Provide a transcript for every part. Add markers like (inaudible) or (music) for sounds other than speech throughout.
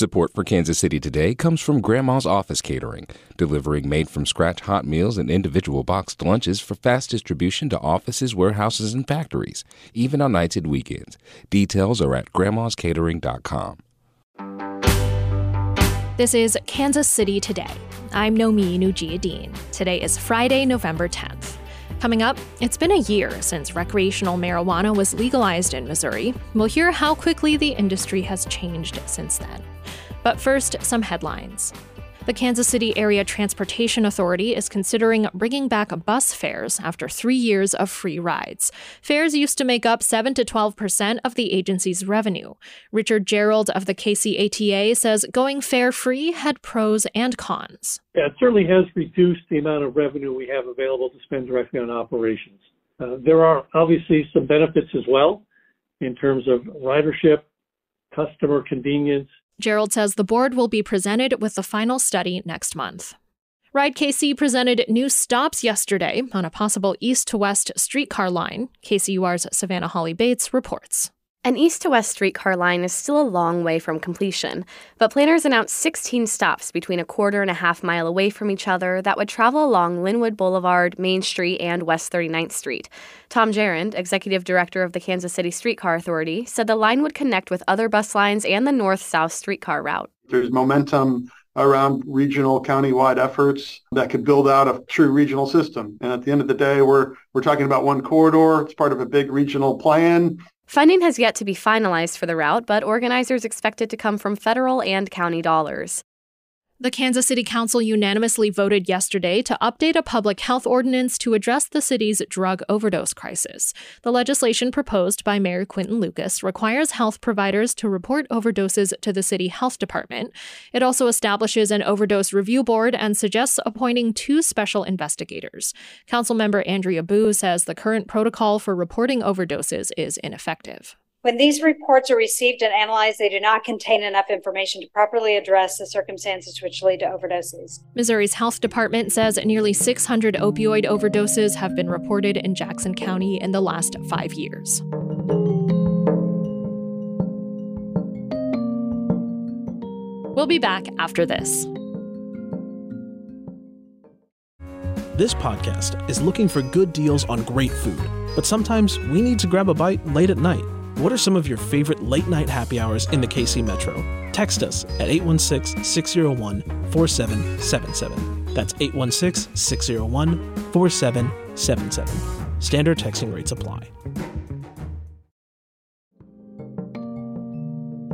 Support for Kansas City Today comes from Grandma's Office Catering, delivering made from scratch hot meals and individual boxed lunches for fast distribution to offices, warehouses, and factories, even on nights and weekends. Details are at grandmascatering.com. This is Kansas City Today. I'm Nomin Ujiyediin. Today is Friday, November 10th. Coming up, it's been a year since recreational marijuana was legalized in Missouri. We'll hear how quickly the industry has changed since then. But first, some headlines. The Kansas City Area Transportation Authority is considering bringing back bus fares after three years of free rides. Fares used to make up 7 to 12 percent of the agency's revenue. Richard Jarrold of the KCATA says going fare free had pros and cons. Yeah, it certainly has reduced the amount of revenue we have available to spend directly on operations. Uh, there are obviously some benefits as well in terms of ridership, customer convenience, Jarrold says the board will be presented with the final study next month. Ride KC presented new stops yesterday on a possible east to west streetcar line. KCUR's Savannah Hawley-Bates reports. An east to west streetcar line is still a long way from completion, but planners announced 16 stops between a quarter and a half mile away from each other that would travel along Linwood Boulevard, Main Street, and West 39th Street. Tom Gerend, executive director of the Kansas City Streetcar Authority, said the line would connect with other bus lines and the north south streetcar route. There's momentum around regional county-wide efforts that could build out a true regional system. And at the end of the day, we're we're talking about one corridor. It's part of a big regional plan. Funding has yet to be finalized for the route, but organizers expect it to come from federal and county dollars. The Kansas City Council unanimously voted yesterday to update a public health ordinance to address the city's drug overdose crisis. The legislation proposed by Mayor Quinton Lucas requires health providers to report overdoses to the city health department. It also establishes an overdose review board and suggests appointing two special investigators. Councilmember Andrea Bough says the current protocol for reporting overdoses is ineffective. When these reports are received and analyzed, they do not contain enough information to properly address the circumstances which lead to overdoses. Missouri's health department says nearly 600 opioid overdoses have been reported in Jackson County in the last five years. We'll be back after this. This podcast is looking for good deals on great food, but sometimes we need to grab a bite late at night. What are some of your favorite late night happy hours in the KC Metro? Text us at 816 601 4777. That's 816 601 4777. Standard texting rates apply.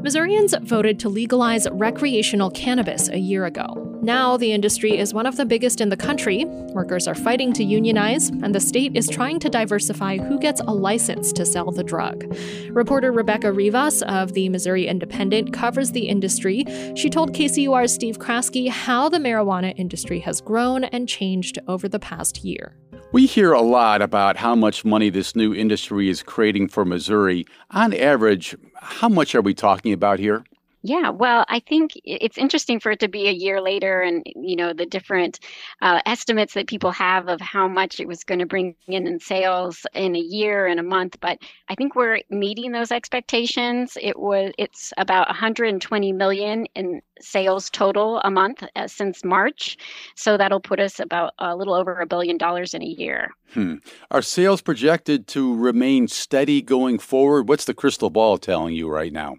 Missourians voted to legalize recreational cannabis a year ago. Now, the industry is one of the biggest in the country. Workers are fighting to unionize, and the state is trying to diversify who gets a license to sell the drug. Reporter Rebecca Rivas of the Missouri Independent covers the industry. She told KCUR's Steve Kraske how the marijuana industry has grown and changed over the past year. We hear a lot about how much money this new industry is creating for Missouri. On average, how much are we talking about here? Yeah, well, I think it's interesting for it to be a year later and, you know, the different uh, estimates that people have of how much it was going to bring in in sales in a year and a month. But I think we're meeting those expectations. It was, it's about 120 million in sales total a month uh, since March. So that'll put us about a little over a billion dollars in a year. Hmm. Are sales projected to remain steady going forward? What's the crystal ball telling you right now?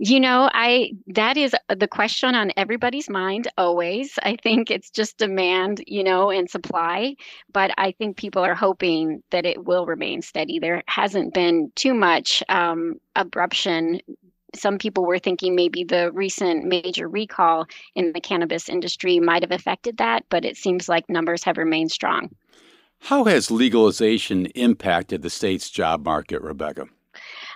You know, I that is the question on everybody's mind always. I think it's just demand, you know, and supply, but I think people are hoping that it will remain steady. There hasn't been too much um, abruption. Some people were thinking maybe the recent major recall in the cannabis industry might have affected that, but it seems like numbers have remained strong. How has legalization impacted the state's job market, Rebecca?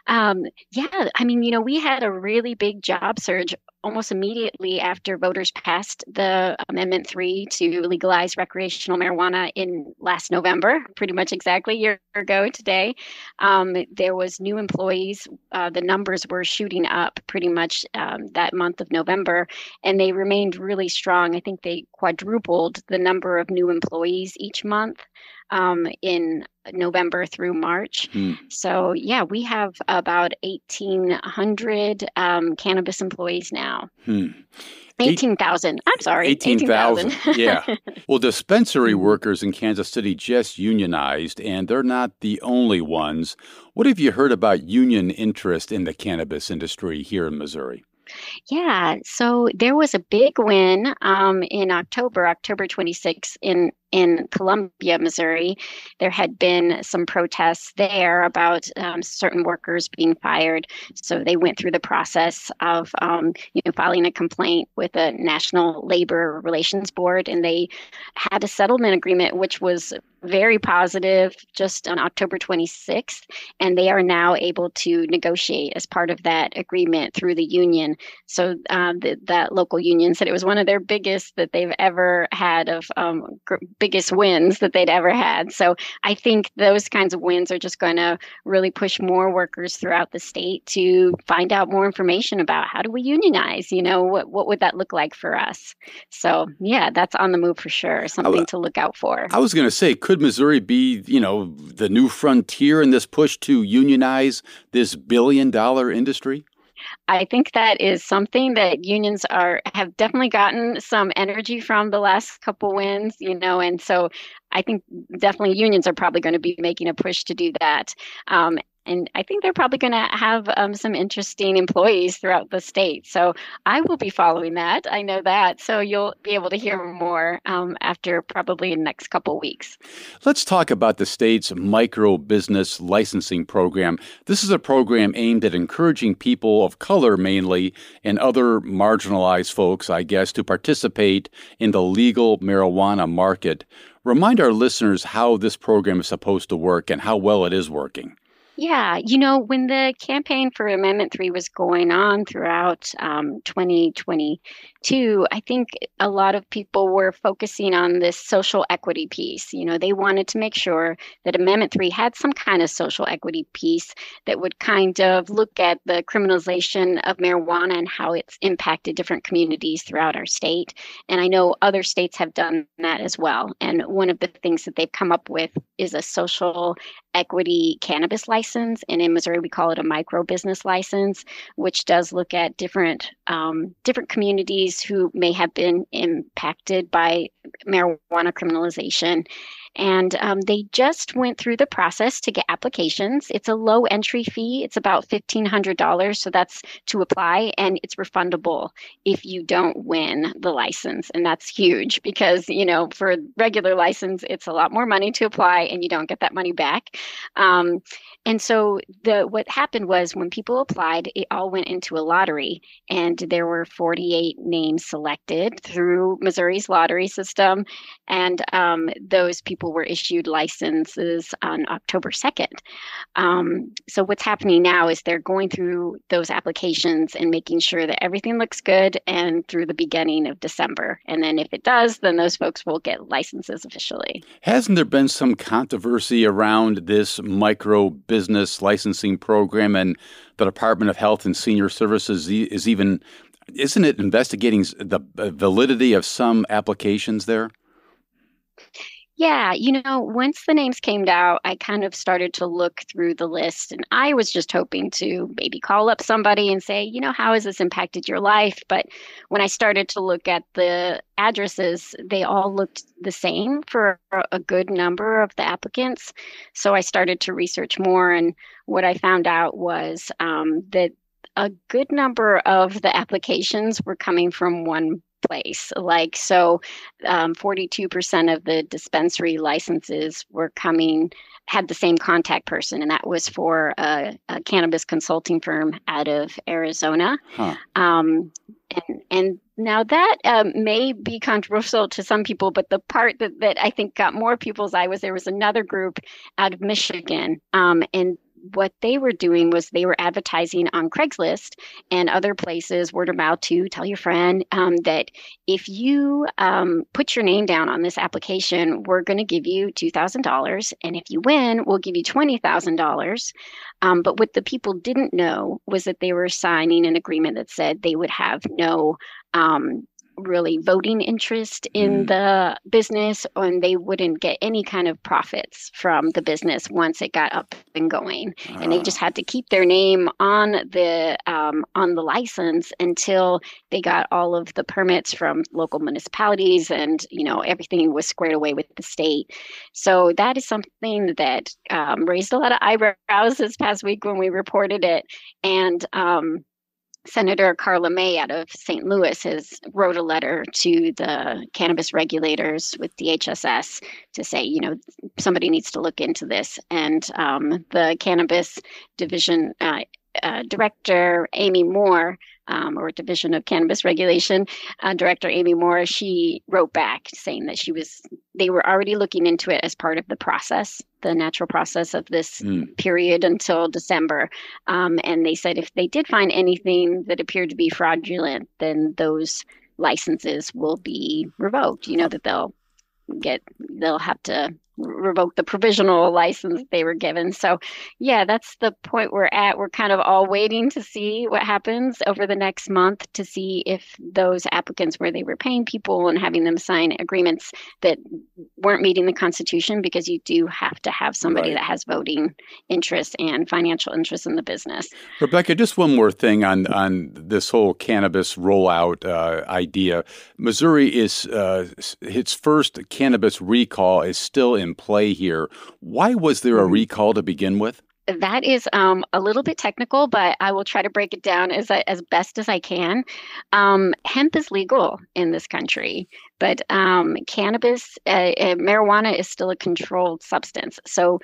Um, yeah, I mean, you know, we had a really big job surge almost immediately after voters passed the Amendment 3 to legalize recreational marijuana in last November, pretty much exactly a year ago today, um, there was new employees. Uh, the numbers were shooting up pretty much um, that month of November, and they remained really strong. I think they quadrupled the number of new employees each month um, in November through March. Hmm. So, yeah, we have about 1,800 um, cannabis employees now. Hmm. 18,000. I'm sorry. 18,000. 18, yeah. (laughs) Well, dispensary mm-hmm. workers in Kansas City just unionized, and they're not the only ones. What have you heard about union interest in the cannabis industry here in Missouri? Yeah, so there was a big win um, in October, October 26th, in in Columbia, Missouri. There had been some protests there about um, certain workers being fired, so they went through the process of um, you know filing a complaint with the National Labor Relations Board, and they had a settlement agreement, which was very positive just on October 26th, and they are now able to negotiate as part of that agreement through the union. So um, the, that local union said it was one of their biggest that they've ever had of um, gr- biggest wins that they'd ever had. So I think those kinds of wins are just going to really push more workers throughout the state to find out more information about how do we unionize. You know, what what would that look like for us? So yeah, that's on the move for sure. Something to look out for. I was going to say, could Missouri be you know the new frontier in this push to unionize this billion dollar industry? I think that is something that unions are have definitely gotten some energy from the last couple wins, you know, and so I think definitely unions are probably going to be making a push to do that. Um, and I think they're probably going to have um, some interesting employees throughout the state. So I will be following that. I know that. So you'll be able to hear more um, after probably the next couple weeks. Let's talk about the state's micro business licensing program. This is a program aimed at encouraging people of color mainly and other marginalized folks, I guess, to participate in the legal marijuana market. Remind our listeners how this program is supposed to work and how well it is working. Yeah, you know, when the campaign for Amendment 3 was going on throughout um, 2022, I think a lot of people were focusing on this social equity piece. You know, they wanted to make sure that Amendment 3 had some kind of social equity piece that would kind of look at the criminalization of marijuana and how it's impacted different communities throughout our state. And I know other states have done that as well. And one of the things that they've come up with is a social equity cannabis license, and in Missouri we call it a micro business license, which does look at different um, different communities who may have been impacted by marijuana criminalization and um, they just went through the process to get applications. It's a low entry fee, it's about $1,500. So that's to apply, and it's refundable if you don't win the license. And that's huge because, you know, for regular license, it's a lot more money to apply and you don't get that money back. Um, and so the what happened was when people applied, it all went into a lottery, and there were 48 names selected through Missouri's lottery system, and um, those people were issued licenses on October 2nd. Um, so what's happening now is they're going through those applications and making sure that everything looks good, and through the beginning of December, and then if it does, then those folks will get licenses officially. Hasn't there been some controversy around this micro? business licensing program, and the Department of Health and Senior Services is even isn't it investigating the validity of some applications there? Yeah, you know, once the names came out, I kind of started to look through the list and I was just hoping to maybe call up somebody and say, you know, how has this impacted your life? But when I started to look at the addresses, they all looked the same for a good number of the applicants. So I started to research more. And what I found out was um, that a good number of the applications were coming from one place. Like, so um, 42% of the dispensary licenses were coming, had the same contact person, and that was for a, a cannabis consulting firm out of Arizona. Huh. Um, and, and now that um, may be controversial to some people, but the part that, that I think got more people's eye was there was another group out of Michigan, um, and what they were doing was they were advertising on Craigslist and other places, word of mouth to tell your friend um, that if you um, put your name down on this application, we're going to give you $2,000. And if you win, we'll give you $20,000. Um, but what the people didn't know was that they were signing an agreement that said they would have no um, really voting interest in mm. the business and they wouldn't get any kind of profits from the business once it got up and going uh. and they just ah. had to keep their name on the um, on the license until they got all of the permits from local municipalities and you know everything was squared away with the state so that is something that um, raised a lot of eyebrows this past week when we reported it and um, Senator Karla May out of St. Louis has wrote a letter to the cannabis regulators with DHSS to say, you know, somebody needs to look into this. And um, the cannabis division uh, uh, director, Amy Moore, um, or Division of Cannabis Regulation uh, Director Amy Moore, she wrote back saying that she was they were already looking into it as part of the process, the natural process of this mm. period until December, um, and they said if they did find anything that appeared to be fraudulent, then those licenses will be revoked. You know that they'll get they'll have to revoke the provisional license they were given. So, yeah, that's the point we're at. We're kind of all waiting to see what happens over the next month to see if those applicants where they were paying people and having them sign agreements that weren't meeting the Constitution, because you do have to have somebody right. that has voting interest and financial interest in the business. Rebecca, just one more thing on on this whole cannabis rollout uh, idea. Missouri is uh, its first cannabis recall is still in play here. Why was there a mm-hmm. recall to begin with? That is um, a little bit technical, but I will try to break it down as as best as I can. Um, hemp is legal in this country, but um, cannabis, uh, uh, marijuana is still a controlled substance. So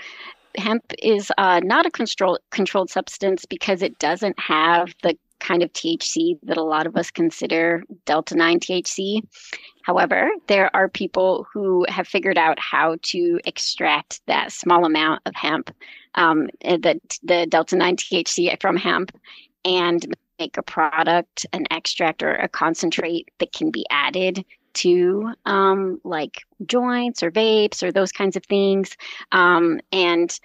hemp is uh, not a control, controlled substance because it doesn't have the kind of THC that a lot of us consider Delta 9 THC. However, there are people who have figured out how to extract that small amount of hemp, um, the, the Delta 9 THC from hemp, and make a product, an extract, or a concentrate that can be added to um, like joints or vapes or those kinds of things. Um, and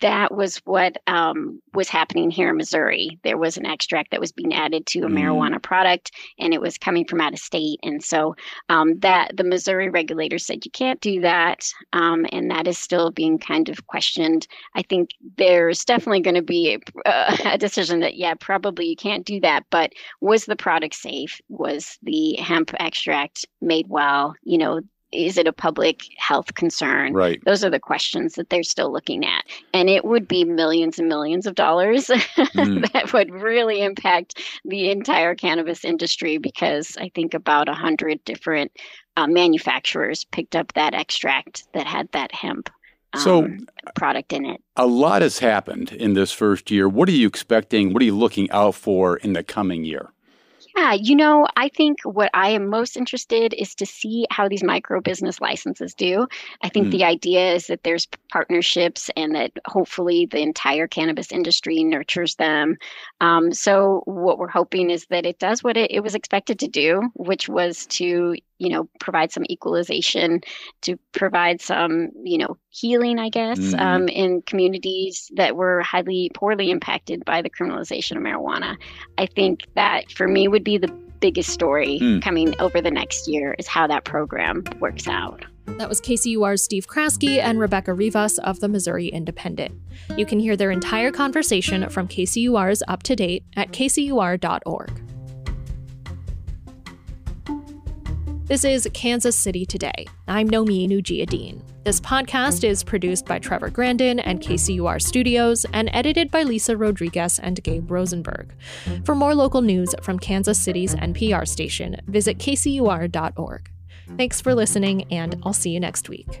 that was what um, was happening here in Missouri. There was an extract that was being added to a mm. marijuana product, and it was coming from out of state. And so um, that the Missouri regulator said you can't do that, um, and that is still being kind of questioned. I think there's definitely going to be a, uh, (laughs) a decision that yeah, probably you can't do that. But was the product safe? Was the hemp extract made well? You know, is it a public health concern? Right. Those are the questions that they're still looking at. And it would be millions and millions of dollars (laughs) mm. that would really impact the entire cannabis industry because I think about a hundred different uh, manufacturers picked up that extract that had that hemp. Um, so, product in it. A lot has happened in this first year. What are you expecting? What are you looking out for in the coming year? Yeah, you know, I think what I am most interested is to see how these micro business licenses do. I think mm. the idea is that there's partnerships and that hopefully the entire cannabis industry nurtures them. Um, so what we're hoping is that it does what it, it was expected to do, which was to you know provide some equalization to provide some you know healing i guess mm-hmm. um, in communities that were highly poorly impacted by the criminalization of marijuana i think that for me would be the biggest story mm. coming over the next year is how that program works out that was KCUR's Steve Kraske and Rebecca Rivas of the Missouri Independent. You can hear their entire conversation from KCUR's Up to Date at kcur.org. This is Kansas City Today. I'm Nomin Ujiyediin. This podcast is produced by Trevor Grandin and KCUR Studios and edited by Lisa Rodriguez and Gabe Rosenberg. For more local news from Kansas City's NPR station, visit kcur.org. Thanks for listening, and I'll see you next week.